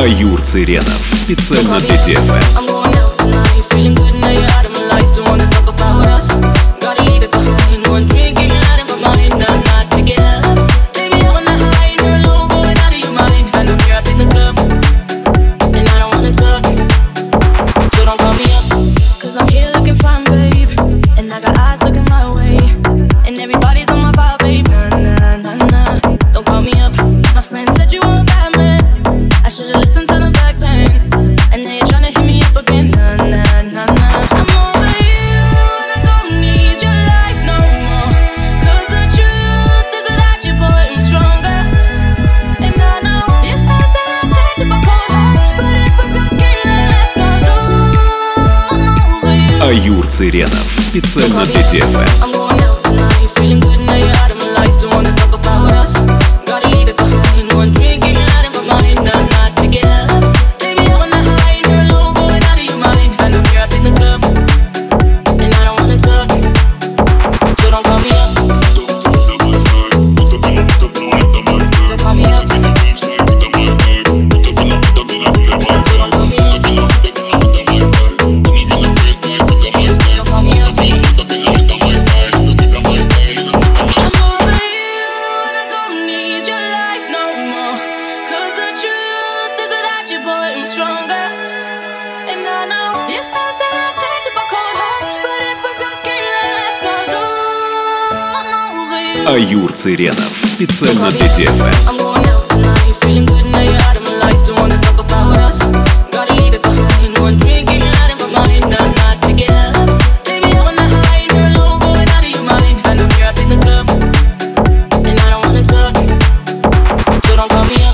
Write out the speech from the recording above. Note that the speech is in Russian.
Аюр Цыренов. Специально для ТФМ. Цыренов. Специально для ТФМ. Аюр Циренов. Специально для тебя. Gabriel.